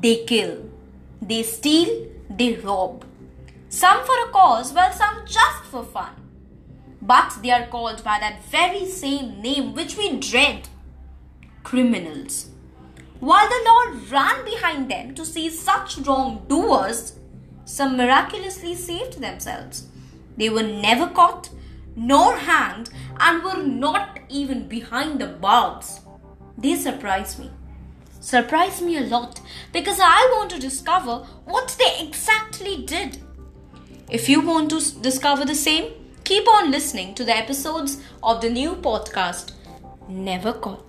They kill, they steal, they rob. Some for a cause, while some just for fun. But they are called by that very same name which we dread criminals. While the law ran behind them to seize such wrongdoers, some miraculously saved themselves. They were never caught nor hanged and were not even behind the bars. They surprised me. Surprised me a lot because I want to discover what they exactly did. If you want to discover the same, keep on listening to the episodes of the new podcast, Never Caught.